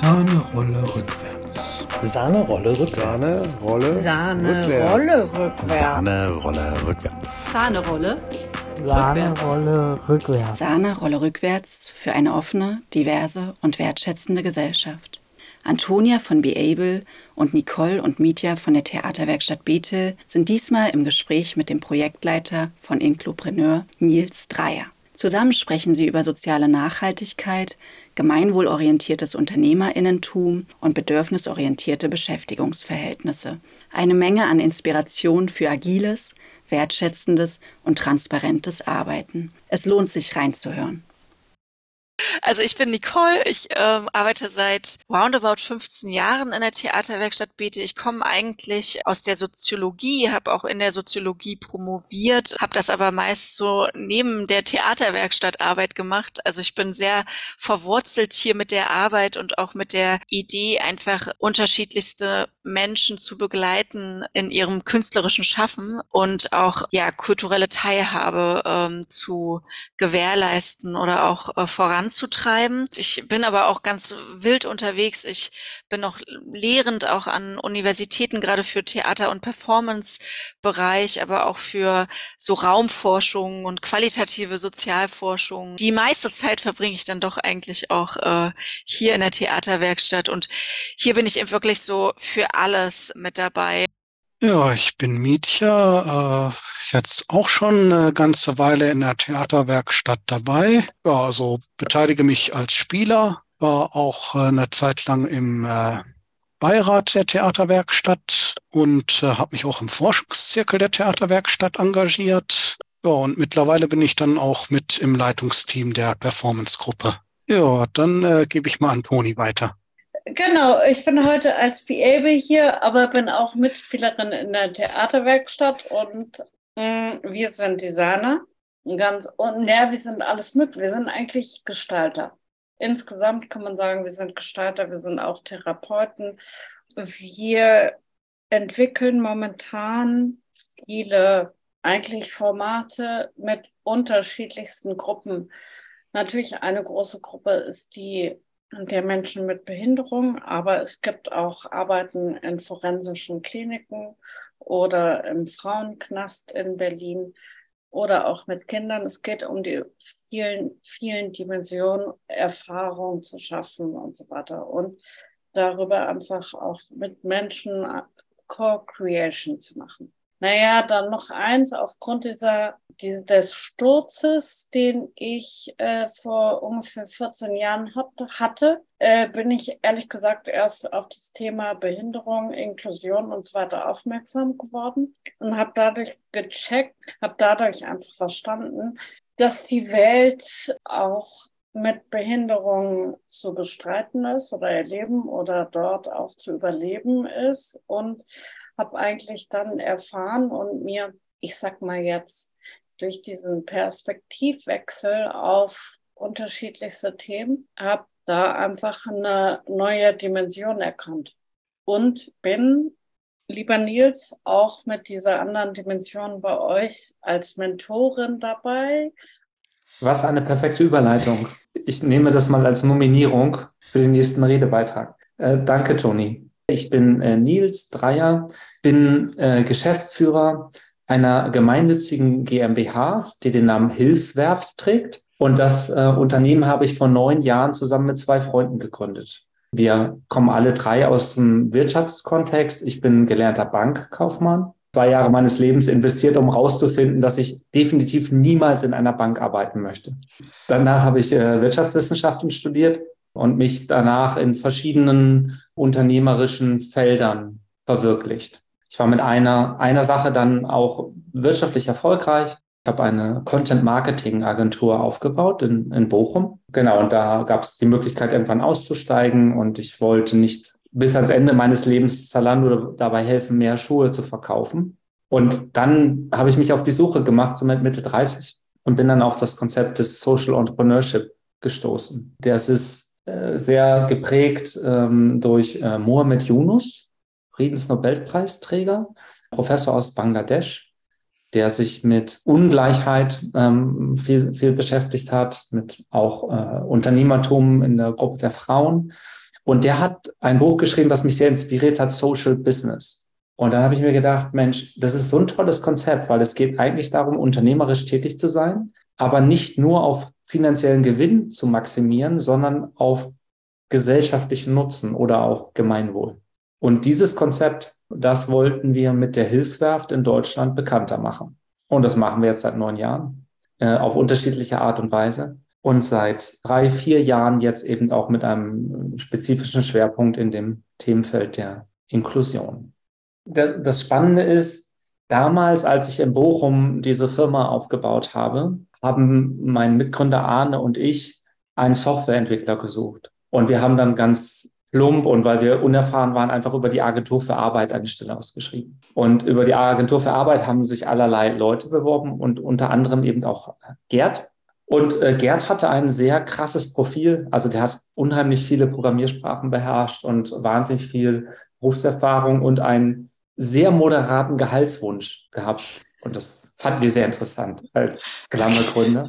Sahnerolle rückwärts. Sahnerolle rückwärts. Sahnerolle Sahnerolle rückwärts. Sahnerolle rückwärts. Sahnerolle. Sahnerolle rückwärts. Sahnerolle rückwärts für eine offene, diverse und wertschätzende Gesellschaft. Antonia von Be Able und Nicole und Mitya von der Theaterwerkstatt Bethel sind diesmal im Gespräch mit dem Projektleiter von Inklopreneur Nils Dreier. Zusammen sprechen sie über soziale Nachhaltigkeit, gemeinwohlorientiertes Unternehmerinnentum und bedürfnisorientierte Beschäftigungsverhältnisse. Eine Menge an Inspiration für agiles, wertschätzendes und transparentes Arbeiten. Es lohnt sich reinzuhören. Also ich bin Nicole, ich ähm, arbeite seit roundabout 15 Jahren in der Theaterwerkstatt Bete. Ich komme eigentlich aus der Soziologie, habe auch in der Soziologie promoviert, habe das aber meist so neben der Theaterwerkstatt Arbeit gemacht. Also ich bin sehr verwurzelt hier mit der Arbeit und auch mit der Idee, einfach unterschiedlichste Menschen zu begleiten in ihrem künstlerischen Schaffen und auch ja kulturelle Teilhabe ähm, zu gewährleisten oder auch äh, voranzutreiben. Ich bin aber auch ganz wild unterwegs. Ich bin noch lehrend auch an Universitäten, gerade für Theater- und Performance-Bereich, aber auch für so Raumforschung und qualitative Sozialforschung. Die meiste Zeit verbringe ich dann doch eigentlich auch äh, hier in der Theaterwerkstatt und hier bin ich eben wirklich so für alles mit dabei. Ja, ich bin Mietja, äh, jetzt auch schon eine ganze Weile in der Theaterwerkstatt dabei. Ja, also beteilige mich als Spieler, war auch äh, eine Zeit lang im äh, Beirat der Theaterwerkstatt und äh, habe mich auch im Forschungszirkel der Theaterwerkstatt engagiert. Ja, und mittlerweile bin ich dann auch mit im Leitungsteam der Performance-Gruppe. Ja, dann äh, gebe ich mal an Toni weiter. Genau, ich bin heute als PA hier, aber bin auch Mitspielerin in der Theaterwerkstatt und mh, wir sind Designer. Ganz, und ja, wir sind alles mit. Wir sind eigentlich Gestalter. Insgesamt kann man sagen, wir sind Gestalter, wir sind auch Therapeuten. Wir entwickeln momentan viele eigentlich Formate mit unterschiedlichsten Gruppen. Natürlich eine große Gruppe ist die der Menschen mit Behinderung, aber es gibt auch Arbeiten in forensischen Kliniken oder im Frauenknast in Berlin oder auch mit Kindern. Es geht um die vielen, vielen Dimensionen, Erfahrung zu schaffen und so weiter. Und darüber einfach auch mit Menschen Co-Creation zu machen. Naja, dann noch eins, aufgrund dieser, die, des Sturzes, den ich äh, vor ungefähr 14 Jahren hat, hatte, äh, bin ich ehrlich gesagt erst auf das Thema Behinderung, Inklusion und so weiter aufmerksam geworden und habe dadurch gecheckt, habe dadurch einfach verstanden, dass die Welt auch mit Behinderung zu bestreiten ist oder erleben oder dort auch zu überleben ist und habe eigentlich dann erfahren und mir, ich sag mal jetzt, durch diesen Perspektivwechsel auf unterschiedlichste Themen, habe da einfach eine neue Dimension erkannt. Und bin, lieber Nils, auch mit dieser anderen Dimension bei euch als Mentorin dabei. Was eine perfekte Überleitung. Ich nehme das mal als Nominierung für den nächsten Redebeitrag. Äh, danke, Toni. Ich bin äh, Nils Dreier, bin äh, Geschäftsführer einer gemeinnützigen GmbH, die den Namen Hilfswerft trägt. Und das äh, Unternehmen habe ich vor neun Jahren zusammen mit zwei Freunden gegründet. Wir kommen alle drei aus dem Wirtschaftskontext. Ich bin gelernter Bankkaufmann. Zwei Jahre meines Lebens investiert, um herauszufinden, dass ich definitiv niemals in einer Bank arbeiten möchte. Danach habe ich äh, Wirtschaftswissenschaften studiert und mich danach in verschiedenen unternehmerischen Feldern verwirklicht. Ich war mit einer, einer Sache dann auch wirtschaftlich erfolgreich. Ich habe eine Content-Marketing-Agentur aufgebaut in, in Bochum. Genau, und da gab es die Möglichkeit, irgendwann auszusteigen. Und ich wollte nicht bis ans Ende meines Lebens Zalando dabei helfen, mehr Schuhe zu verkaufen. Und dann habe ich mich auf die Suche gemacht, so mit Mitte 30, und bin dann auf das Konzept des Social Entrepreneurship gestoßen. Das ist sehr geprägt ähm, durch äh, Mohamed Yunus, Friedensnobelpreisträger, Professor aus Bangladesch, der sich mit Ungleichheit ähm, viel, viel beschäftigt hat, mit auch äh, Unternehmertum in der Gruppe der Frauen Und der hat ein Buch geschrieben, was mich sehr inspiriert hat, Social Business. Und dann habe ich mir gedacht, Mensch, das ist so ein tolles Konzept, weil es geht eigentlich darum, unternehmerisch tätig zu sein, aber nicht nur auf finanziellen Gewinn zu maximieren, sondern auf gesellschaftlichen Nutzen oder auch Gemeinwohl. Und dieses Konzept, das wollten wir mit der Hilfswerft in Deutschland bekannter machen. Und das machen wir jetzt seit neun Jahren äh, auf unterschiedliche Art und Weise. Und seit drei, vier Jahren jetzt eben auch mit einem spezifischen Schwerpunkt in dem Themenfeld der Inklusion. Das Spannende ist, damals, als ich in Bochum diese Firma aufgebaut habe, haben mein Mitgründer Arne und ich einen Softwareentwickler gesucht. Und wir haben dann ganz plump und weil wir unerfahren waren, einfach über die Agentur für Arbeit eine Stelle ausgeschrieben. Und über die Agentur für Arbeit haben sich allerlei Leute beworben und unter anderem eben auch Gerd. Und äh, Gerd hatte ein sehr krasses Profil. Also der hat unheimlich viele Programmiersprachen beherrscht und wahnsinnig viel Berufserfahrung und einen sehr moderaten Gehaltswunsch gehabt. Und das fanden wir sehr interessant als Glamour-Gründer.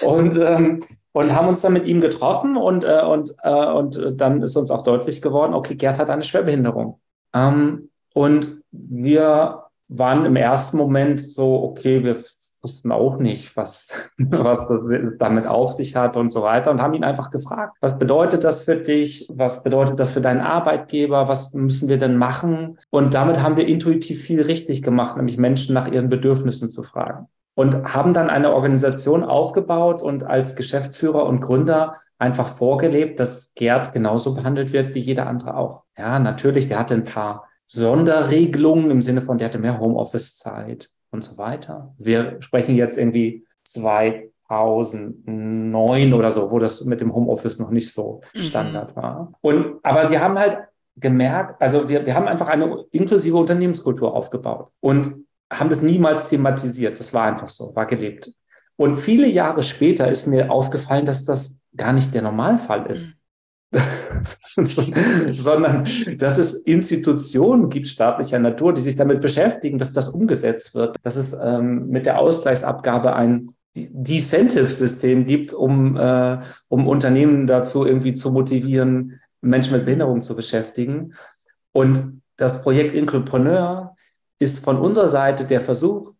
Und ähm, und haben uns dann mit ihm getroffen und, äh, und, äh, und dann ist uns auch deutlich geworden, okay, Gerd hat eine Schwerbehinderung. Ähm, und wir waren im ersten Moment so, okay, wir wussten auch nicht, was, was das damit auf sich hat und so weiter und haben ihn einfach gefragt, was bedeutet das für dich? Was bedeutet das für deinen Arbeitgeber? Was müssen wir denn machen? Und damit haben wir intuitiv viel richtig gemacht, nämlich Menschen nach ihren Bedürfnissen zu fragen und haben dann eine Organisation aufgebaut und als Geschäftsführer und Gründer einfach vorgelebt, dass Gerd genauso behandelt wird wie jeder andere auch. Ja, natürlich, der hatte ein paar Sonderregelungen im Sinne von, der hatte mehr Homeoffice-Zeit und so weiter. Wir sprechen jetzt irgendwie 2009 oder so, wo das mit dem Homeoffice noch nicht so mhm. Standard war. Und, aber wir haben halt gemerkt, also wir, wir haben einfach eine inklusive Unternehmenskultur aufgebaut. Und haben das niemals thematisiert. Das war einfach so, war gelebt. Und viele Jahre später ist mir aufgefallen, dass das gar nicht der Normalfall ist. sondern dass es Institutionen gibt staatlicher Natur, die sich damit beschäftigen, dass das umgesetzt wird, dass es ähm, mit der Ausgleichsabgabe ein Decentive-System gibt, um, äh, um Unternehmen dazu irgendwie zu motivieren, Menschen mit Behinderung zu beschäftigen. Und das Projekt Inclupreneur ist von unserer Seite der Versuch,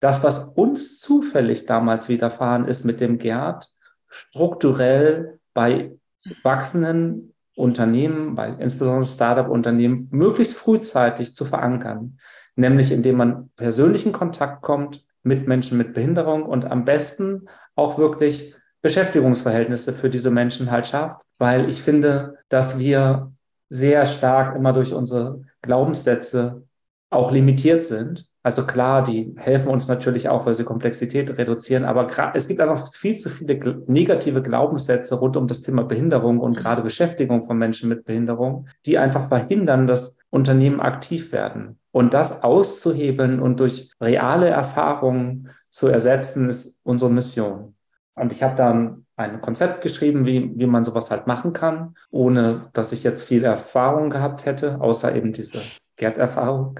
das, was uns zufällig damals widerfahren ist mit dem Gerd, strukturell bei wachsenden Unternehmen, bei insbesondere Startup-Unternehmen, möglichst frühzeitig zu verankern. Nämlich indem man persönlichen Kontakt kommt mit Menschen mit Behinderung und am besten auch wirklich Beschäftigungsverhältnisse für diese Menschen halt schafft. Weil ich finde, dass wir sehr stark immer durch unsere Glaubenssätze auch limitiert sind. Also klar, die helfen uns natürlich auch, weil sie Komplexität reduzieren, aber es gibt einfach viel zu viele negative Glaubenssätze rund um das Thema Behinderung und gerade Beschäftigung von Menschen mit Behinderung, die einfach verhindern, dass Unternehmen aktiv werden. Und das auszuhebeln und durch reale Erfahrungen zu ersetzen, ist unsere Mission. Und ich habe dann ein Konzept geschrieben, wie, wie man sowas halt machen kann, ohne dass ich jetzt viel Erfahrung gehabt hätte, außer eben diese Gerd-Erfahrung.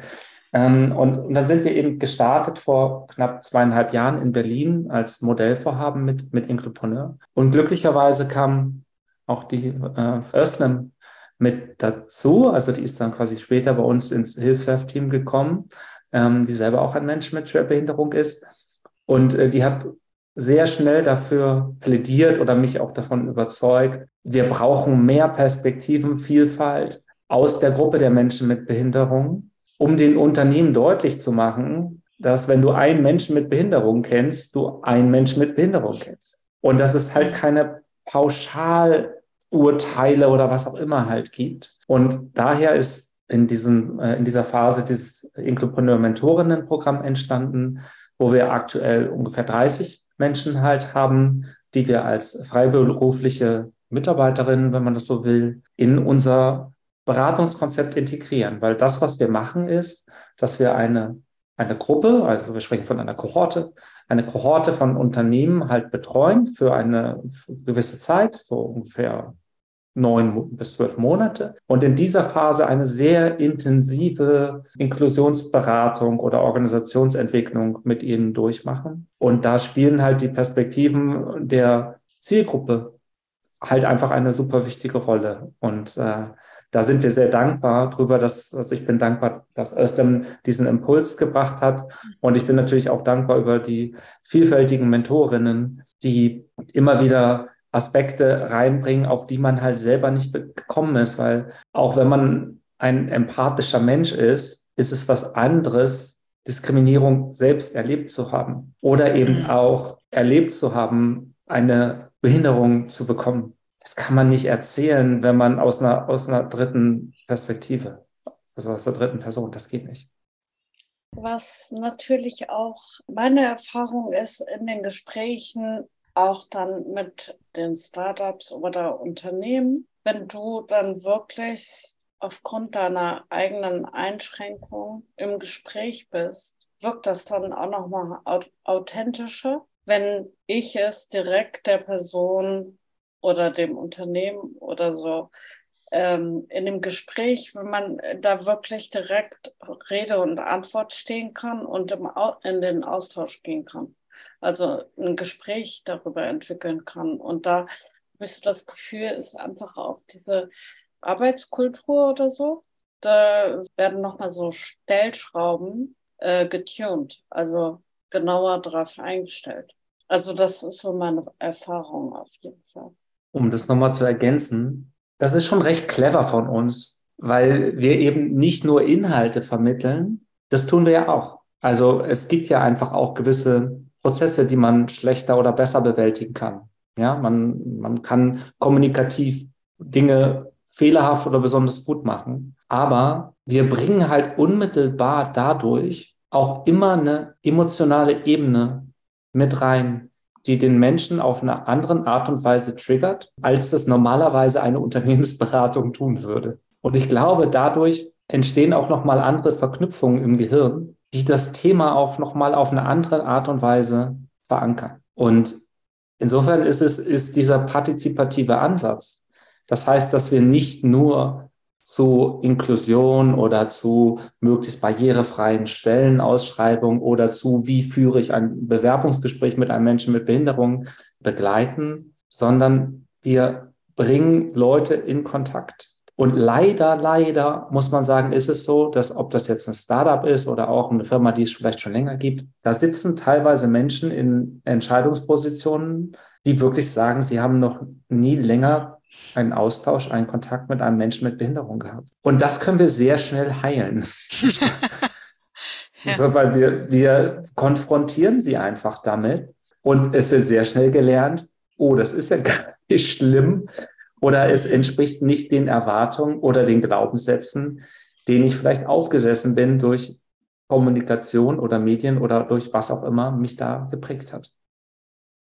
Ähm, und, und, dann sind wir eben gestartet vor knapp zweieinhalb Jahren in Berlin als Modellvorhaben mit, mit Inclupreneur. Und glücklicherweise kam auch die äh, Özlem mit dazu. Also die ist dann quasi später bei uns ins Hilfswerf-Team gekommen, ähm, die selber auch ein Mensch mit Schwerbehinderung ist. Und äh, die hat sehr schnell dafür plädiert oder mich auch davon überzeugt, wir brauchen mehr Perspektiven, Vielfalt aus der Gruppe der Menschen mit Behinderung, um den Unternehmen deutlich zu machen, dass wenn du einen Menschen mit Behinderung kennst, du einen Menschen mit Behinderung kennst. Und dass es halt keine Pauschalurteile oder was auch immer halt gibt. Und daher ist in, diesem, äh, in dieser Phase dieses Inclupreneur-Mentorinnen-Programm entstanden, wo wir aktuell ungefähr 30 Menschen halt haben, die wir als freiberufliche Mitarbeiterinnen, wenn man das so will, in unser Beratungskonzept integrieren, weil das, was wir machen, ist, dass wir eine, eine Gruppe, also wir sprechen von einer Kohorte, eine Kohorte von Unternehmen halt betreuen für eine gewisse Zeit, so ungefähr neun bis zwölf Monate und in dieser Phase eine sehr intensive Inklusionsberatung oder Organisationsentwicklung mit ihnen durchmachen. Und da spielen halt die Perspektiven der Zielgruppe halt einfach eine super wichtige Rolle. Und äh, da sind wir sehr dankbar drüber, dass, also ich bin dankbar, dass Özlem diesen Impuls gebracht hat. Und ich bin natürlich auch dankbar über die vielfältigen Mentorinnen, die immer wieder Aspekte reinbringen, auf die man halt selber nicht gekommen ist, weil auch wenn man ein empathischer Mensch ist, ist es was anderes, Diskriminierung selbst erlebt zu haben oder eben auch erlebt zu haben, eine Behinderung zu bekommen. Das kann man nicht erzählen, wenn man aus einer, aus einer dritten Perspektive, also aus der dritten Person, das geht nicht. Was natürlich auch meine Erfahrung ist in den Gesprächen, auch dann mit den Startups oder Unternehmen, wenn du dann wirklich aufgrund deiner eigenen Einschränkung im Gespräch bist, wirkt das dann auch nochmal authentischer, wenn ich es direkt der Person oder dem Unternehmen oder so ähm, in dem Gespräch, wenn man da wirklich direkt Rede und Antwort stehen kann und im, in den Austausch gehen kann also ein Gespräch darüber entwickeln kann. Und da bist du das Gefühl, ist einfach auch diese Arbeitskultur oder so. Da werden nochmal so Stellschrauben äh, getuned, also genauer drauf eingestellt. Also das ist so meine Erfahrung auf jeden Fall. Um das nochmal zu ergänzen, das ist schon recht clever von uns, weil wir eben nicht nur Inhalte vermitteln, das tun wir ja auch. Also es gibt ja einfach auch gewisse Prozesse, die man schlechter oder besser bewältigen kann. Ja, man, man kann kommunikativ Dinge fehlerhaft oder besonders gut machen. Aber wir bringen halt unmittelbar dadurch auch immer eine emotionale Ebene mit rein, die den Menschen auf eine andere Art und Weise triggert, als das normalerweise eine Unternehmensberatung tun würde. Und ich glaube, dadurch entstehen auch nochmal andere Verknüpfungen im Gehirn, die das Thema auch nochmal auf eine andere Art und Weise verankern. Und insofern ist es, ist dieser partizipative Ansatz. Das heißt, dass wir nicht nur zu Inklusion oder zu möglichst barrierefreien Stellenausschreibungen oder zu, wie führe ich ein Bewerbungsgespräch mit einem Menschen mit Behinderung begleiten, sondern wir bringen Leute in Kontakt. Und leider, leider muss man sagen, ist es so, dass ob das jetzt ein Startup ist oder auch eine Firma, die es vielleicht schon länger gibt, da sitzen teilweise Menschen in Entscheidungspositionen, die wirklich sagen, sie haben noch nie länger einen Austausch, einen Kontakt mit einem Menschen mit Behinderung gehabt. Und das können wir sehr schnell heilen. ja. so, weil wir, wir konfrontieren sie einfach damit und es wird sehr schnell gelernt, oh, das ist ja gar nicht schlimm, oder es entspricht nicht den Erwartungen oder den Glaubenssätzen, denen ich vielleicht aufgesessen bin durch Kommunikation oder Medien oder durch was auch immer mich da geprägt hat.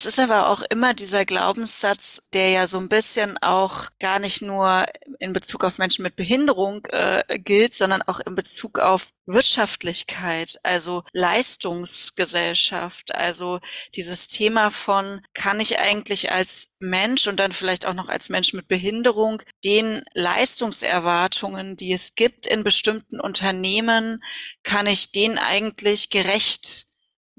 Es ist aber auch immer dieser Glaubenssatz, der ja so ein bisschen auch gar nicht nur in Bezug auf Menschen mit Behinderung äh, gilt, sondern auch in Bezug auf Wirtschaftlichkeit, also Leistungsgesellschaft, also dieses Thema von, kann ich eigentlich als Mensch und dann vielleicht auch noch als Mensch mit Behinderung den Leistungserwartungen, die es gibt in bestimmten Unternehmen, kann ich denen eigentlich gerecht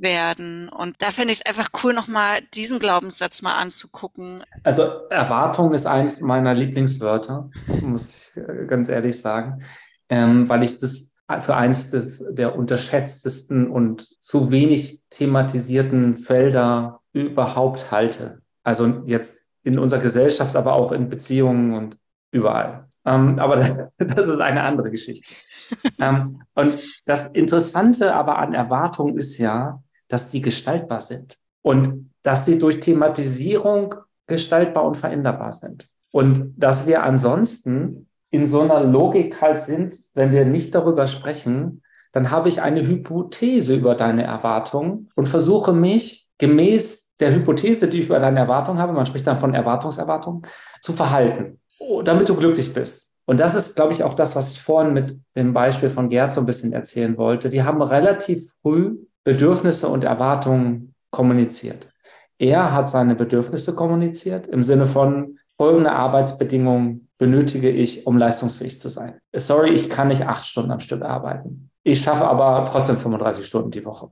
werden. Und da finde ich es einfach cool, nochmal diesen Glaubenssatz mal anzugucken. Also Erwartung ist eins meiner Lieblingswörter, muss ich äh, ganz ehrlich sagen, ähm, weil ich das für eins des, der unterschätztesten und zu wenig thematisierten Felder überhaupt halte. Also jetzt in unserer Gesellschaft, aber auch in Beziehungen und überall. Ähm, aber das ist eine andere Geschichte. ähm, und das Interessante aber an Erwartungen ist ja, dass die gestaltbar sind und dass sie durch Thematisierung gestaltbar und veränderbar sind. Und dass wir ansonsten in so einer Logik halt sind, wenn wir nicht darüber sprechen, dann habe ich eine Hypothese über deine Erwartungen und versuche mich gemäß der Hypothese, die ich über deine Erwartungen habe, man spricht dann von Erwartungserwartungen, zu verhalten, damit du glücklich bist. Und das ist, glaube ich, auch das, was ich vorhin mit dem Beispiel von Gerd so ein bisschen erzählen wollte. Wir haben relativ früh Bedürfnisse und Erwartungen kommuniziert. Er hat seine Bedürfnisse kommuniziert im Sinne von folgende Arbeitsbedingungen benötige ich, um leistungsfähig zu sein. Sorry, ich kann nicht acht Stunden am Stück arbeiten. Ich schaffe aber trotzdem 35 Stunden die Woche.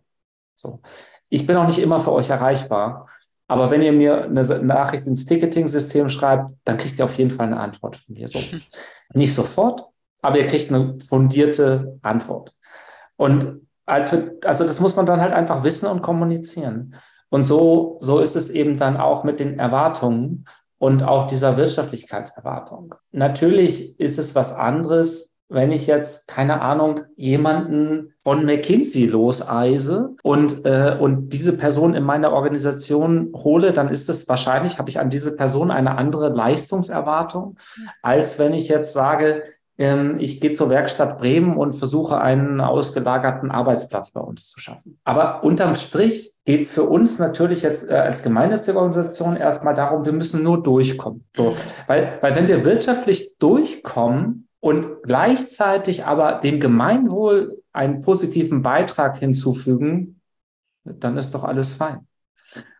So. Ich bin auch nicht immer für euch erreichbar. Aber wenn ihr mir eine Nachricht ins Ticketing-System schreibt, dann kriegt ihr auf jeden Fall eine Antwort von mir. So. Nicht sofort, aber ihr kriegt eine fundierte Antwort. Und als wir, also das muss man dann halt einfach wissen und kommunizieren. Und so, so ist es eben dann auch mit den Erwartungen und auch dieser Wirtschaftlichkeitserwartung. Natürlich ist es was anderes, wenn ich jetzt, keine Ahnung, jemanden von McKinsey loseise und, äh, und diese Person in meine Organisation hole, dann ist es wahrscheinlich, habe ich an diese Person eine andere Leistungserwartung, als wenn ich jetzt sage, ich gehe zur Werkstatt Bremen und versuche einen ausgelagerten Arbeitsplatz bei uns zu schaffen. Aber unterm Strich geht es für uns natürlich jetzt äh, als gemeinnützige Organisation erstmal darum, wir müssen nur durchkommen. So, weil, weil wenn wir wirtschaftlich durchkommen, und gleichzeitig aber dem Gemeinwohl einen positiven Beitrag hinzufügen, dann ist doch alles fein.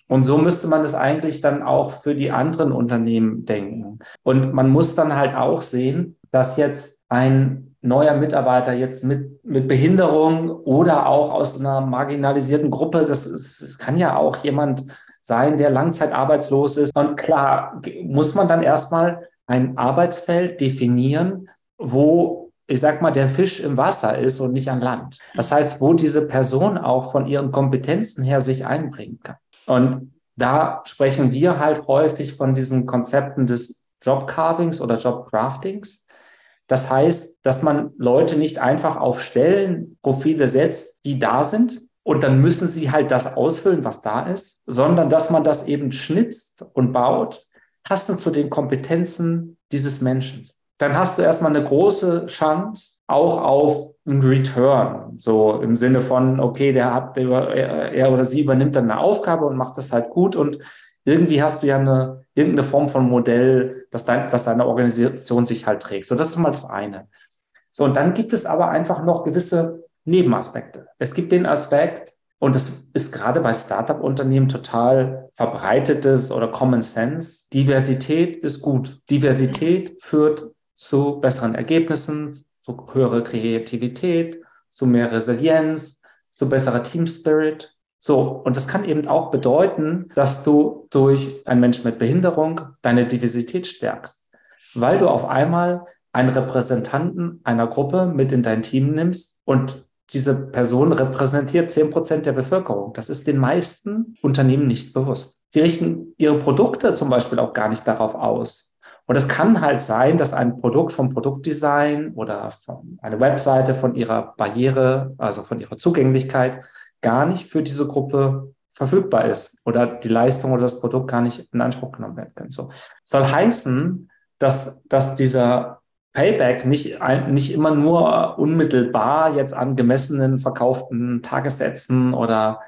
Und so müsste man das eigentlich dann auch für die anderen Unternehmen denken. Und man muss dann halt auch sehen, dass jetzt ein neuer Mitarbeiter jetzt mit, mit Behinderung oder auch aus einer marginalisierten Gruppe, das, ist, das kann ja auch jemand sein, der langzeitarbeitslos ist. Und klar, muss man dann erstmal ein Arbeitsfeld definieren, wo, ich sag mal, der Fisch im Wasser ist und nicht an Land. Das heißt, wo diese Person auch von ihren Kompetenzen her sich einbringen kann. Und da sprechen wir halt häufig von diesen Konzepten des Job-Carvings oder Job-Craftings. Das heißt, dass man Leute nicht einfach auf Stellenprofile setzt, die da sind, und dann müssen sie halt das ausfüllen, was da ist, sondern dass man das eben schnitzt und baut, passend zu den Kompetenzen dieses Menschen dann hast du erstmal eine große Chance auch auf einen Return. So im Sinne von, okay, der hat, der, er oder sie übernimmt dann eine Aufgabe und macht das halt gut und irgendwie hast du ja eine, irgendeine Form von Modell, dass, dein, dass deine Organisation sich halt trägt. So, das ist mal das eine. So, und dann gibt es aber einfach noch gewisse Nebenaspekte. Es gibt den Aspekt, und das ist gerade bei Startup-Unternehmen total verbreitetes oder Common Sense. Diversität ist gut. Diversität führt zu besseren Ergebnissen, zu höherer Kreativität, zu mehr Resilienz, zu besserer Team Spirit. So, und das kann eben auch bedeuten, dass du durch einen Menschen mit Behinderung deine Diversität stärkst, weil du auf einmal einen Repräsentanten einer Gruppe mit in dein Team nimmst und diese Person repräsentiert zehn Prozent der Bevölkerung. Das ist den meisten Unternehmen nicht bewusst. Sie richten ihre Produkte zum Beispiel auch gar nicht darauf aus, und es kann halt sein, dass ein Produkt vom Produktdesign oder von eine Webseite von ihrer Barriere, also von ihrer Zugänglichkeit, gar nicht für diese Gruppe verfügbar ist oder die Leistung oder das Produkt gar nicht in Anspruch genommen werden können. So soll heißen, dass, dass dieser Payback nicht, nicht immer nur unmittelbar jetzt an gemessenen verkauften Tagessätzen oder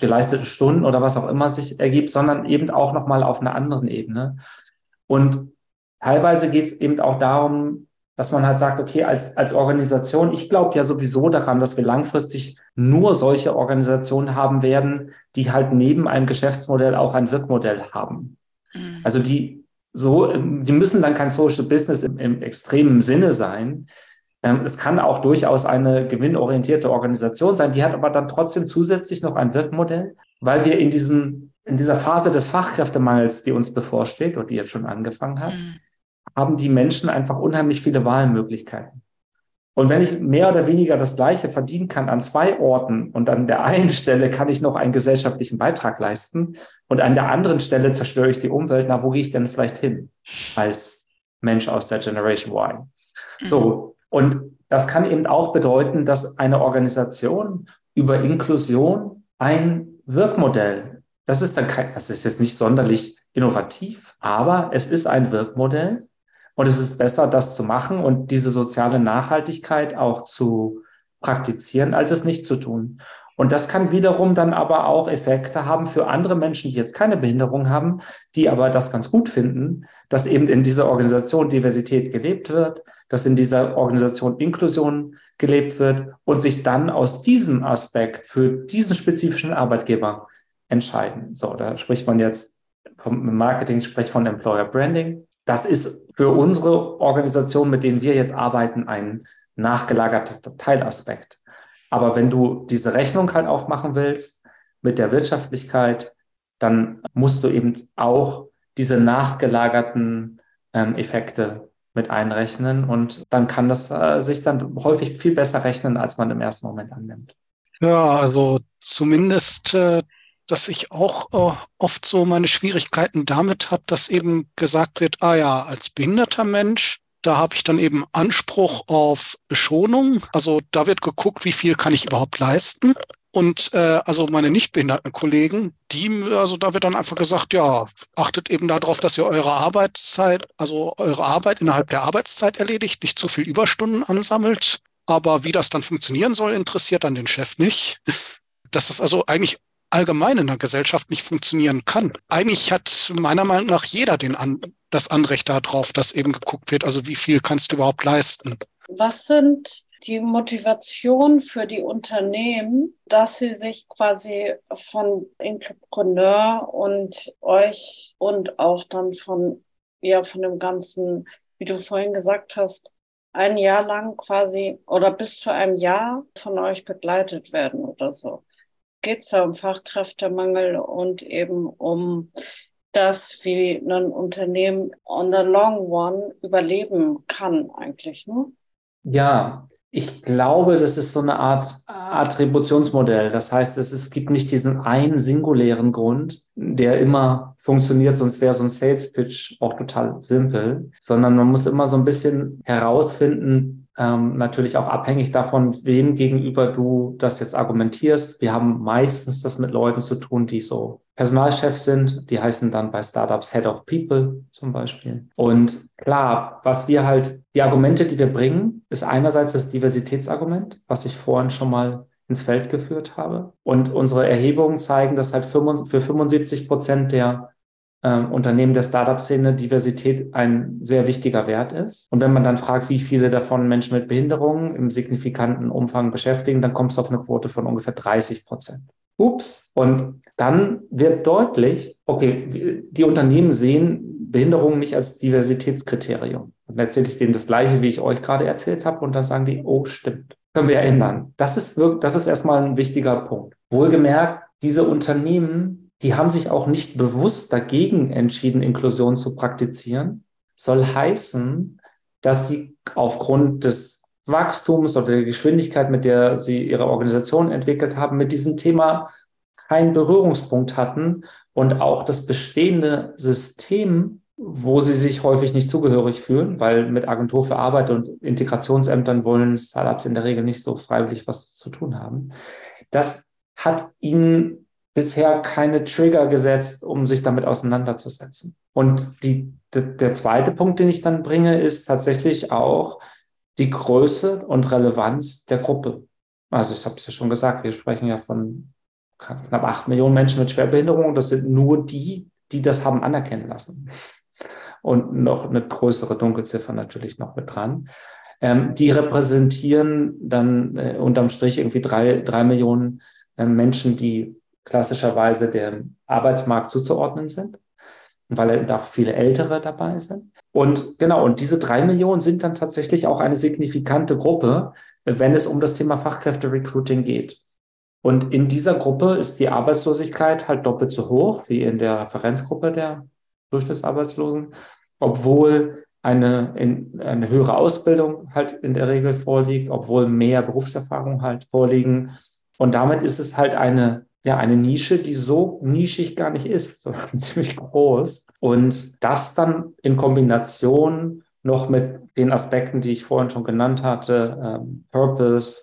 geleisteten Stunden oder was auch immer sich ergibt, sondern eben auch nochmal auf einer anderen Ebene. Und teilweise geht es eben auch darum, dass man halt sagt, okay, als, als Organisation, ich glaube ja sowieso daran, dass wir langfristig nur solche Organisationen haben werden, die halt neben einem Geschäftsmodell auch ein Wirkmodell haben. Mhm. Also die so, die müssen dann kein Social Business im, im extremen Sinne sein. Ähm, es kann auch durchaus eine gewinnorientierte Organisation sein, die hat aber dann trotzdem zusätzlich noch ein Wirkmodell, weil wir in diesen, in dieser Phase des Fachkräftemangels, die uns bevorsteht und die jetzt schon angefangen hat, mhm haben die Menschen einfach unheimlich viele Wahlmöglichkeiten. Und wenn ich mehr oder weniger das Gleiche verdienen kann an zwei Orten und an der einen Stelle kann ich noch einen gesellschaftlichen Beitrag leisten und an der anderen Stelle zerstöre ich die Umwelt, na, wo gehe ich denn vielleicht hin als Mensch aus der Generation Y? So. Mhm. Und das kann eben auch bedeuten, dass eine Organisation über Inklusion ein Wirkmodell, das ist dann kein, das ist jetzt nicht sonderlich innovativ, aber es ist ein Wirkmodell, und es ist besser, das zu machen und diese soziale Nachhaltigkeit auch zu praktizieren, als es nicht zu tun. Und das kann wiederum dann aber auch Effekte haben für andere Menschen, die jetzt keine Behinderung haben, die aber das ganz gut finden, dass eben in dieser Organisation Diversität gelebt wird, dass in dieser Organisation Inklusion gelebt wird und sich dann aus diesem Aspekt für diesen spezifischen Arbeitgeber entscheiden. So, da spricht man jetzt vom Marketing, spricht von Employer Branding. Das ist für unsere Organisation, mit denen wir jetzt arbeiten, ein nachgelagerter Teilaspekt. Aber wenn du diese Rechnung halt aufmachen willst mit der Wirtschaftlichkeit, dann musst du eben auch diese nachgelagerten ähm, Effekte mit einrechnen und dann kann das äh, sich dann häufig viel besser rechnen, als man im ersten Moment annimmt. Ja, also zumindest, äh, dass ich auch äh, oft so meine Schwierigkeiten damit habe, dass eben gesagt wird, ah ja, als behinderter Mensch, da habe ich dann eben Anspruch auf Beschonung. Also da wird geguckt, wie viel kann ich überhaupt leisten. Und äh, also meine nicht behinderten Kollegen, die, also da wird dann einfach gesagt, ja, achtet eben darauf, dass ihr eure Arbeitszeit, also eure Arbeit innerhalb der Arbeitszeit erledigt, nicht zu viel Überstunden ansammelt. Aber wie das dann funktionieren soll, interessiert dann den Chef nicht. Dass das also eigentlich allgemein in der Gesellschaft nicht funktionieren kann. Eigentlich hat meiner Meinung nach jeder den An das Anrecht darauf, dass eben geguckt wird, also wie viel kannst du überhaupt leisten. Was sind die Motivation für die Unternehmen, dass sie sich quasi von Entrepreneur und euch und auch dann von, ja, von dem ganzen, wie du vorhin gesagt hast, ein Jahr lang quasi oder bis zu einem Jahr von euch begleitet werden oder so. Geht es da um Fachkräftemangel und eben um das, wie ein Unternehmen on the long one überleben kann eigentlich, ne? Ja, ich glaube, das ist so eine Art Attributionsmodell. Das heißt, es, es gibt nicht diesen einen singulären Grund, der immer funktioniert, sonst wäre so ein Sales Pitch auch total simpel, sondern man muss immer so ein bisschen herausfinden, ähm, natürlich auch abhängig davon, wem gegenüber du das jetzt argumentierst. Wir haben meistens das mit Leuten zu tun, die so Personalchef sind. Die heißen dann bei Startups Head of People zum Beispiel. Und klar, was wir halt, die Argumente, die wir bringen, ist einerseits das Diversitätsargument, was ich vorhin schon mal ins Feld geführt habe. Und unsere Erhebungen zeigen, dass halt für 75 Prozent der ähm, Unternehmen der Startup-Szene Diversität ein sehr wichtiger Wert ist. Und wenn man dann fragt, wie viele davon Menschen mit Behinderungen im signifikanten Umfang beschäftigen, dann kommst du auf eine Quote von ungefähr 30 Prozent. Ups. Und dann wird deutlich, okay, die Unternehmen sehen Behinderungen nicht als Diversitätskriterium. Und dann erzähle ich denen das Gleiche, wie ich euch gerade erzählt habe, und dann sagen die, oh, stimmt. Können wir ändern. Das ist wirklich, das ist erstmal ein wichtiger Punkt. Wohlgemerkt, diese Unternehmen die haben sich auch nicht bewusst dagegen entschieden, Inklusion zu praktizieren. Soll heißen, dass sie aufgrund des Wachstums oder der Geschwindigkeit, mit der sie ihre Organisation entwickelt haben, mit diesem Thema keinen Berührungspunkt hatten und auch das bestehende System, wo sie sich häufig nicht zugehörig fühlen, weil mit Agentur für Arbeit und Integrationsämtern wollen Startups in der Regel nicht so freiwillig was zu tun haben. Das hat ihnen bisher keine Trigger gesetzt, um sich damit auseinanderzusetzen. Und die, der zweite Punkt, den ich dann bringe, ist tatsächlich auch die Größe und Relevanz der Gruppe. Also ich habe es ja schon gesagt, wir sprechen ja von knapp acht Millionen Menschen mit Schwerbehinderung. Das sind nur die, die das haben anerkennen lassen. Und noch eine größere Dunkelziffer natürlich noch mit dran. Ähm, die repräsentieren dann äh, unterm Strich irgendwie drei, drei Millionen äh, Menschen, die klassischerweise dem Arbeitsmarkt zuzuordnen sind, weil da viele Ältere dabei sind. Und genau, und diese drei Millionen sind dann tatsächlich auch eine signifikante Gruppe, wenn es um das Thema Fachkräfte-Recruiting geht. Und in dieser Gruppe ist die Arbeitslosigkeit halt doppelt so hoch wie in der Referenzgruppe der Durchschnittsarbeitslosen, obwohl eine, in, eine höhere Ausbildung halt in der Regel vorliegt, obwohl mehr Berufserfahrung halt vorliegen. Und damit ist es halt eine ja eine Nische, die so nischig gar nicht ist, sondern ziemlich groß. Und das dann in Kombination noch mit den Aspekten, die ich vorhin schon genannt hatte, ähm, Purpose,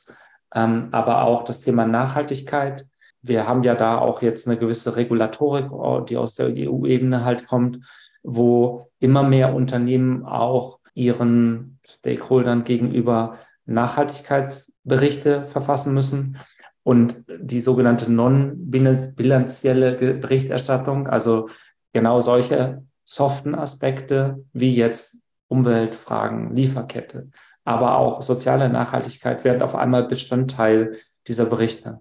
ähm, aber auch das Thema Nachhaltigkeit. Wir haben ja da auch jetzt eine gewisse Regulatorik, die aus der EU-Ebene halt kommt, wo immer mehr Unternehmen auch ihren Stakeholdern gegenüber Nachhaltigkeitsberichte verfassen müssen und die sogenannte non-bilanzielle Berichterstattung, also genau solche soften Aspekte wie jetzt Umweltfragen, Lieferkette, aber auch soziale Nachhaltigkeit werden auf einmal Bestandteil dieser Berichte.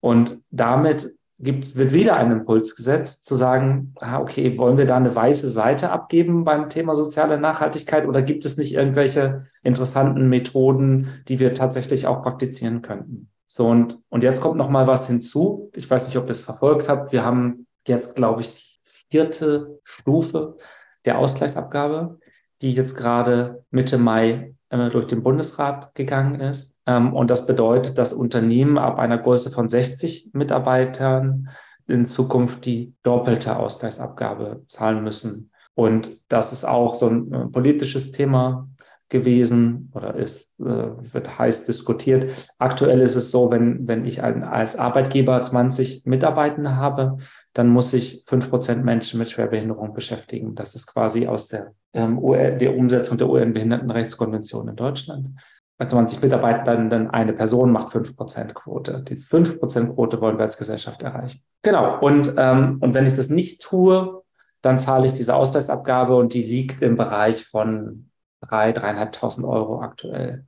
Und damit gibt, wird wieder ein Impuls gesetzt, zu sagen, ah, okay, wollen wir da eine weiße Seite abgeben beim Thema soziale Nachhaltigkeit oder gibt es nicht irgendwelche interessanten Methoden, die wir tatsächlich auch praktizieren könnten? So, und, und jetzt kommt noch mal was hinzu. Ich weiß nicht, ob ihr es verfolgt habt. Wir haben jetzt, glaube ich, die vierte Stufe der Ausgleichsabgabe, die jetzt gerade Mitte Mai äh, durch den Bundesrat gegangen ist. Ähm, und das bedeutet, dass Unternehmen ab einer Größe von 60 Mitarbeitern in Zukunft die doppelte Ausgleichsabgabe zahlen müssen. Und das ist auch so ein äh, politisches Thema gewesen oder ist, wird heiß diskutiert. Aktuell ist es so, wenn, wenn ich als Arbeitgeber 20 Mitarbeitende habe, dann muss ich fünf Prozent Menschen mit Schwerbehinderung beschäftigen. Das ist quasi aus der, ähm, der Umsetzung der UN-Behindertenrechtskonvention in Deutschland. Bei 20 Mitarbeitenden eine Person macht 5% Quote. Die 5% Quote wollen wir als Gesellschaft erreichen. Genau. Und, ähm, und wenn ich das nicht tue, dann zahle ich diese Ausgleichsabgabe und die liegt im Bereich von drei, dreieinhalbtausend Euro aktuell.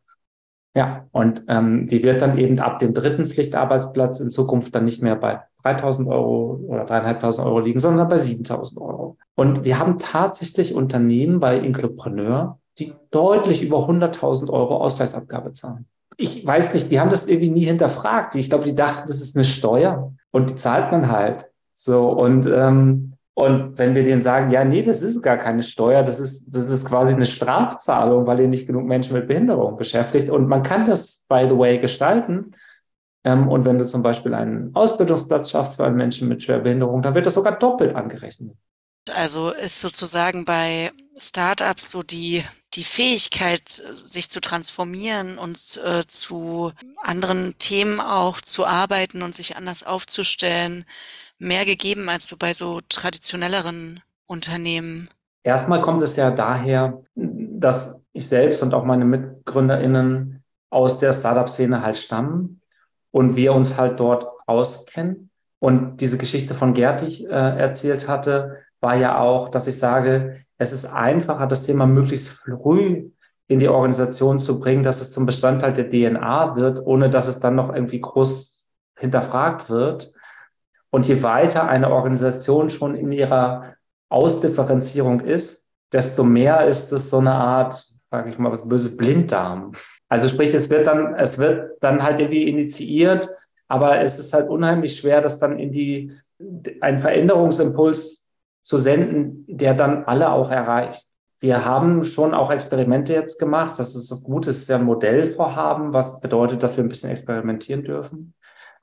Ja, und ähm, die wird dann eben ab dem dritten Pflichtarbeitsplatz in Zukunft dann nicht mehr bei 3.000 Euro oder 3.500 Euro liegen, sondern bei 7.000 Euro. Und wir haben tatsächlich Unternehmen bei Inclopreneur, die deutlich über 100.000 Euro Ausgleichsabgabe zahlen. Ich weiß nicht, die haben das irgendwie nie hinterfragt. Ich glaube, die dachten, das ist eine Steuer und die zahlt man halt. So und ähm, und wenn wir denen sagen, ja, nee, das ist gar keine Steuer, das ist, das ist quasi eine Strafzahlung, weil ihr nicht genug Menschen mit Behinderung beschäftigt. Und man kann das, by the way, gestalten. Ähm, und wenn du zum Beispiel einen Ausbildungsplatz schaffst für einen Menschen mit Schwerbehinderung, dann wird das sogar doppelt angerechnet. Also ist sozusagen bei Startups so die, die Fähigkeit, sich zu transformieren und äh, zu anderen Themen auch zu arbeiten und sich anders aufzustellen, mehr gegeben als so bei so traditionelleren Unternehmen? Erstmal kommt es ja daher, dass ich selbst und auch meine MitgründerInnen aus der Startup-Szene halt stammen und wir uns halt dort auskennen. Und diese Geschichte von Gerd, die ich äh, erzählt hatte, war ja auch, dass ich sage, es ist einfacher, das Thema möglichst früh in die Organisation zu bringen, dass es zum Bestandteil der DNA wird, ohne dass es dann noch irgendwie groß hinterfragt wird. Und je weiter eine Organisation schon in ihrer Ausdifferenzierung ist, desto mehr ist es so eine Art, sage ich mal, was böse Blinddarm. Also sprich, es wird dann, es wird dann halt irgendwie initiiert, aber es ist halt unheimlich schwer, das dann in die, einen Veränderungsimpuls zu senden, der dann alle auch erreicht. Wir haben schon auch Experimente jetzt gemacht. Das ist das Gute, es ist ja ein Modellvorhaben, was bedeutet, dass wir ein bisschen experimentieren dürfen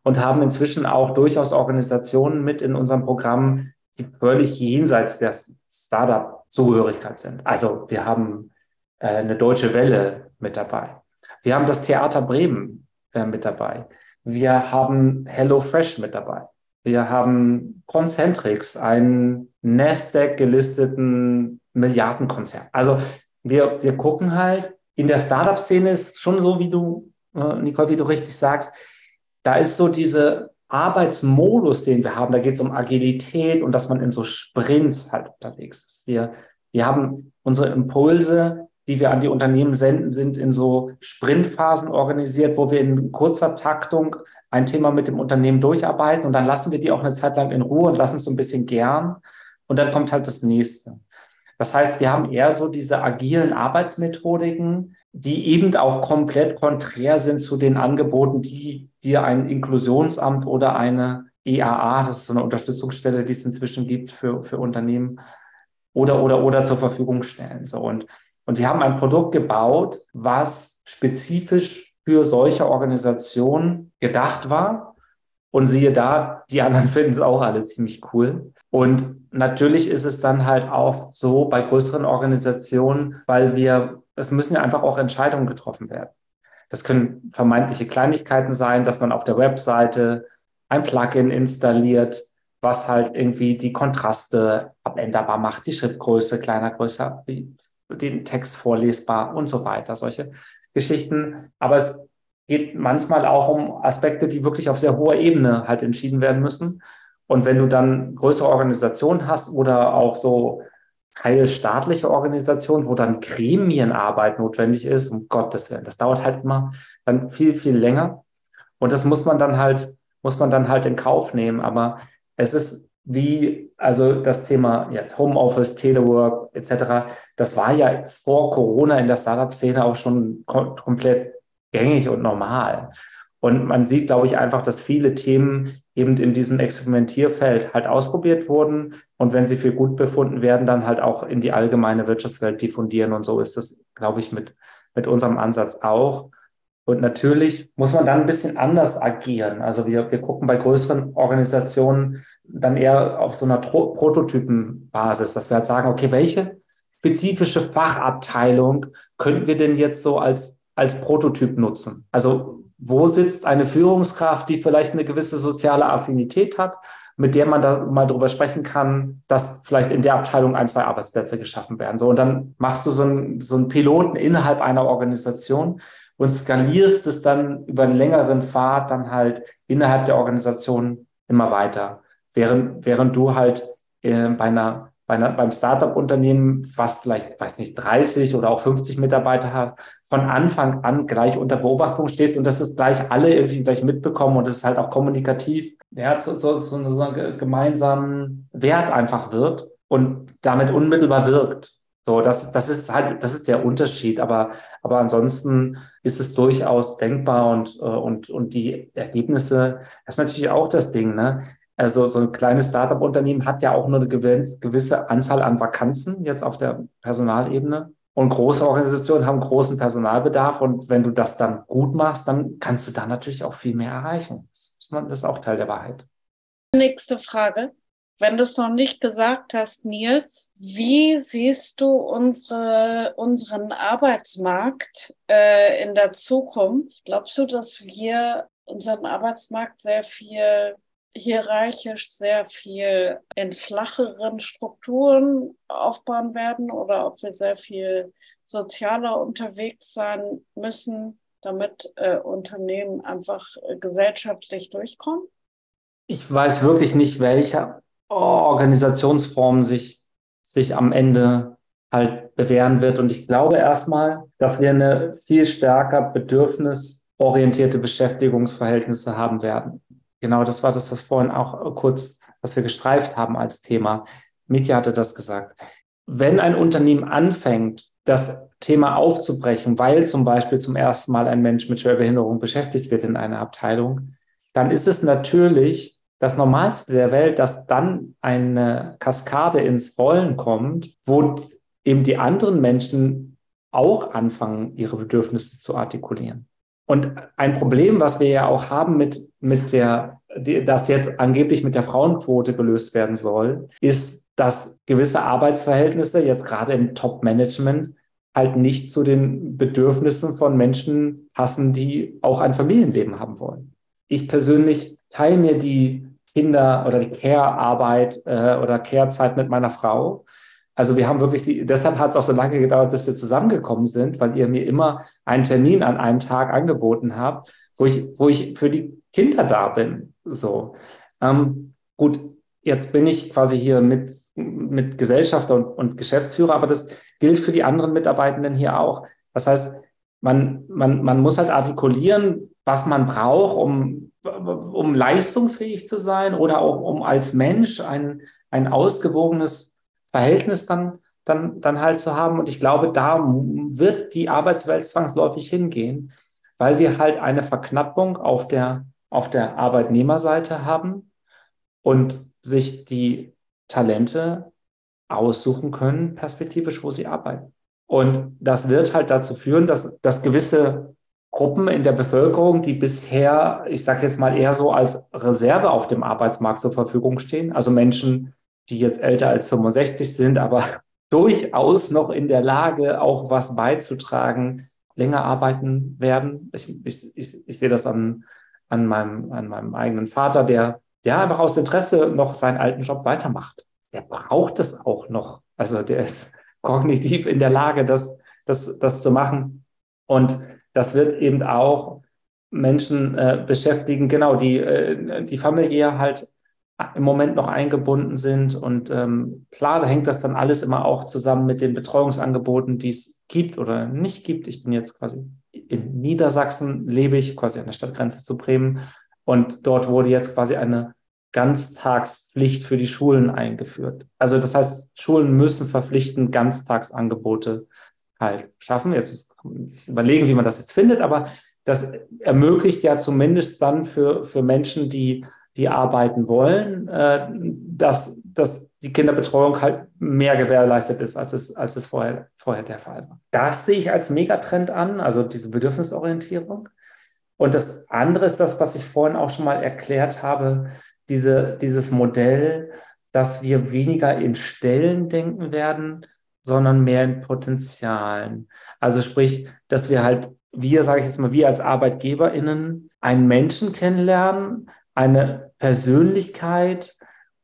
und haben inzwischen auch durchaus Organisationen mit in unserem Programm, die völlig jenseits der Startup-Zugehörigkeit sind. Also wir haben äh, eine deutsche Welle mit dabei. Wir haben das Theater Bremen äh, mit dabei. Wir haben HelloFresh mit dabei. Wir haben Concentrix, einen Nasdaq gelisteten Milliardenkonzern. Also wir, wir gucken halt, in der Startup-Szene ist schon so, wie du, äh, Nicole, wie du richtig sagst, da ist so diese Arbeitsmodus, den wir haben, da geht es um Agilität und dass man in so Sprints halt unterwegs ist. Wir, wir haben unsere Impulse, die wir an die Unternehmen senden, sind in so Sprintphasen organisiert, wo wir in kurzer Taktung ein Thema mit dem Unternehmen durcharbeiten und dann lassen wir die auch eine Zeit lang in Ruhe und lassen es so ein bisschen gern und dann kommt halt das nächste. Das heißt, wir haben eher so diese agilen Arbeitsmethodiken, die eben auch komplett konträr sind zu den Angeboten, die dir ein Inklusionsamt oder eine EAA, das ist so eine Unterstützungsstelle, die es inzwischen gibt für, für Unternehmen, oder, oder, oder zur Verfügung stellen. So, und, und wir haben ein Produkt gebaut, was spezifisch für solche Organisationen gedacht war. Und siehe da, die anderen finden es auch alle ziemlich cool. Und natürlich ist es dann halt auch so bei größeren Organisationen, weil wir es müssen ja einfach auch Entscheidungen getroffen werden. Das können vermeintliche Kleinigkeiten sein, dass man auf der Webseite ein Plugin installiert, was halt irgendwie die Kontraste abänderbar macht, die Schriftgröße kleiner, größer, den Text vorlesbar und so weiter, solche Geschichten. Aber es geht manchmal auch um Aspekte, die wirklich auf sehr hoher Ebene halt entschieden werden müssen. Und wenn du dann größere Organisationen hast oder auch so teilstaatliche Organisation, wo dann Gremienarbeit notwendig ist, um Gottes Willen. Das dauert halt immer dann viel, viel länger. Und das muss man dann halt, muss man dann halt in Kauf nehmen. Aber es ist wie, also das Thema jetzt Homeoffice, Telework etc., das war ja vor Corona in der Startup-Szene auch schon kom komplett gängig und normal. Und man sieht, glaube ich, einfach, dass viele Themen eben in diesem Experimentierfeld halt ausprobiert wurden und wenn sie für gut befunden werden, dann halt auch in die allgemeine Wirtschaftswelt diffundieren. Und so ist es, glaube ich, mit, mit unserem Ansatz auch. Und natürlich muss man dann ein bisschen anders agieren. Also wir, wir gucken bei größeren Organisationen dann eher auf so einer Tro Prototypenbasis, dass wir halt sagen, okay, welche spezifische Fachabteilung könnten wir denn jetzt so als, als Prototyp nutzen? Also wo sitzt eine Führungskraft, die vielleicht eine gewisse soziale Affinität hat, mit der man da mal drüber sprechen kann, dass vielleicht in der Abteilung ein, zwei Arbeitsplätze geschaffen werden. So, und dann machst du so einen, so einen Piloten innerhalb einer Organisation und skalierst es dann über einen längeren Pfad dann halt innerhalb der Organisation immer weiter. Während, während du halt äh, bei einer bei einer, beim Startup-Unternehmen, was vielleicht, weiß nicht, 30 oder auch 50 Mitarbeiter hat, von Anfang an gleich unter Beobachtung stehst und dass es gleich alle irgendwie gleich mitbekommen und es halt auch kommunikativ, ja, so, so, so, so einen gemeinsamen Wert einfach wird und damit unmittelbar wirkt. So, das, das ist halt, das ist der Unterschied. Aber, aber ansonsten ist es durchaus denkbar und, äh, und, und die Ergebnisse, das ist natürlich auch das Ding, ne? Also so ein kleines Startup-Unternehmen hat ja auch nur eine gewisse Anzahl an Vakanzen jetzt auf der Personalebene. Und große Organisationen haben großen Personalbedarf. Und wenn du das dann gut machst, dann kannst du da natürlich auch viel mehr erreichen. Das ist auch Teil der Wahrheit. Nächste Frage. Wenn du es noch nicht gesagt hast, Nils, wie siehst du unsere, unseren Arbeitsmarkt äh, in der Zukunft? Glaubst du, dass wir unseren Arbeitsmarkt sehr viel hierarchisch sehr viel in flacheren Strukturen aufbauen werden oder ob wir sehr viel sozialer unterwegs sein müssen, damit äh, Unternehmen einfach äh, gesellschaftlich durchkommen? Ich weiß wirklich nicht, welche Organisationsform sich, sich am Ende halt bewähren wird. Und ich glaube erstmal, dass wir eine viel stärker bedürfnisorientierte Beschäftigungsverhältnisse haben werden. Genau, das war das, was vorhin auch äh, kurz, was wir gestreift haben als Thema. Mitya hatte das gesagt. Wenn ein Unternehmen anfängt, das Thema aufzubrechen, weil zum Beispiel zum ersten Mal ein Mensch mit Schwerbehinderung beschäftigt wird in einer Abteilung, dann ist es natürlich das Normalste der Welt, dass dann eine Kaskade ins Rollen kommt, wo eben die anderen Menschen auch anfangen, ihre Bedürfnisse zu artikulieren. Und ein Problem, was wir ja auch haben mit, mit der, die, das jetzt angeblich mit der Frauenquote gelöst werden soll, ist, dass gewisse Arbeitsverhältnisse jetzt gerade im Top-Management halt nicht zu den Bedürfnissen von Menschen passen, die auch ein Familienleben haben wollen. Ich persönlich teile mir die Kinder- oder die Care-Arbeit äh, oder Care-Zeit mit meiner Frau. Also wir haben wirklich, die, deshalb hat es auch so lange gedauert, bis wir zusammengekommen sind, weil ihr mir immer einen Termin an einem Tag angeboten habt, wo ich, wo ich für die Kinder da bin. So. Ähm, gut, jetzt bin ich quasi hier mit, mit Gesellschafter und, und Geschäftsführer, aber das gilt für die anderen Mitarbeitenden hier auch. Das heißt, man, man, man muss halt artikulieren, was man braucht, um, um leistungsfähig zu sein oder auch um als Mensch ein, ein ausgewogenes Verhältnis dann, dann, dann halt zu haben. Und ich glaube, da wird die Arbeitswelt zwangsläufig hingehen, weil wir halt eine Verknappung auf der, auf der Arbeitnehmerseite haben und sich die Talente aussuchen können, perspektivisch, wo sie arbeiten. Und das wird halt dazu führen, dass, dass gewisse Gruppen in der Bevölkerung, die bisher, ich sage jetzt mal eher so als Reserve auf dem Arbeitsmarkt zur Verfügung stehen, also Menschen, die jetzt älter als 65 sind, aber durchaus noch in der Lage, auch was beizutragen, länger arbeiten werden. Ich, ich, ich, ich sehe das an, an, meinem, an meinem eigenen Vater, der, der einfach aus Interesse noch seinen alten Job weitermacht. Der braucht es auch noch. Also der ist kognitiv in der Lage, das, das, das zu machen. Und das wird eben auch Menschen äh, beschäftigen, genau, die, äh, die familiär halt im Moment noch eingebunden sind. Und ähm, klar, da hängt das dann alles immer auch zusammen mit den Betreuungsangeboten, die es gibt oder nicht gibt. Ich bin jetzt quasi in Niedersachsen, lebe ich quasi an der Stadtgrenze zu Bremen. Und dort wurde jetzt quasi eine Ganztagspflicht für die Schulen eingeführt. Also das heißt, Schulen müssen verpflichtend Ganztagsangebote halt schaffen. Jetzt überlegen, wie man das jetzt findet, aber das ermöglicht ja zumindest dann für, für Menschen, die die arbeiten wollen, äh, dass, dass die Kinderbetreuung halt mehr gewährleistet ist, als es, als es vorher, vorher der Fall war. Das sehe ich als Megatrend an, also diese Bedürfnisorientierung. Und das andere ist das, was ich vorhin auch schon mal erklärt habe, diese, dieses Modell, dass wir weniger in Stellen denken werden, sondern mehr in Potenzialen. Also sprich, dass wir halt, wir, sage ich jetzt mal, wir als ArbeitgeberInnen einen Menschen kennenlernen, eine Persönlichkeit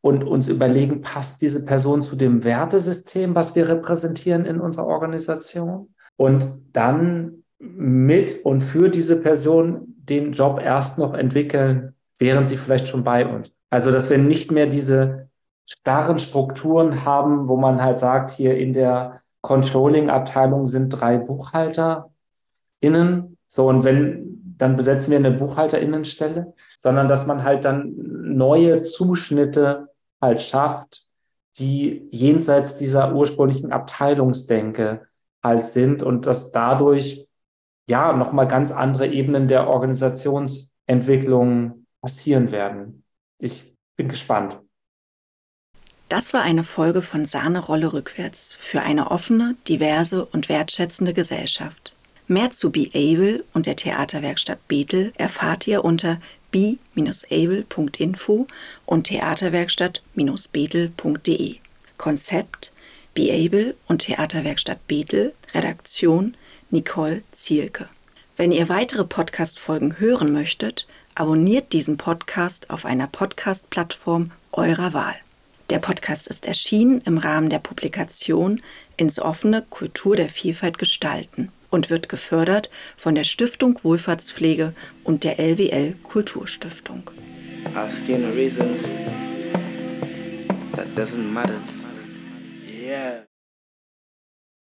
und uns überlegen, passt diese Person zu dem Wertesystem, was wir repräsentieren in unserer Organisation? Und dann mit und für diese Person den Job erst noch entwickeln, während sie vielleicht schon bei uns. Also, dass wir nicht mehr diese starren Strukturen haben, wo man halt sagt, hier in der Controlling-Abteilung sind drei BuchhalterInnen. So, und wenn, dann besetzen wir eine BuchhalterInnenstelle, sondern dass man halt dann neue Zuschnitte halt schafft, die jenseits dieser ursprünglichen Abteilungsdenke halt sind und dass dadurch ja nochmal ganz andere Ebenen der Organisationsentwicklung passieren werden. Ich bin gespannt. Das war eine Folge von Sahnerolle rückwärts für eine offene, diverse und wertschätzende Gesellschaft. Mehr zu Be Able und der Theaterwerkstatt Bethel erfahrt ihr unter be-able.info und theaterwerkstatt-bethel.de. Konzept Be Able und Theaterwerkstatt Bethel, Redaktion Nicole Zielke. Wenn ihr weitere Podcast-Folgen hören möchtet, abonniert diesen Podcast auf einer Podcast-Plattform eurer Wahl. Der Podcast ist erschienen im Rahmen der Publikation Ins offene Kultur der Vielfalt gestalten und wird gefördert von der Stiftung Wohlfahrtspflege und der LWL Kulturstiftung.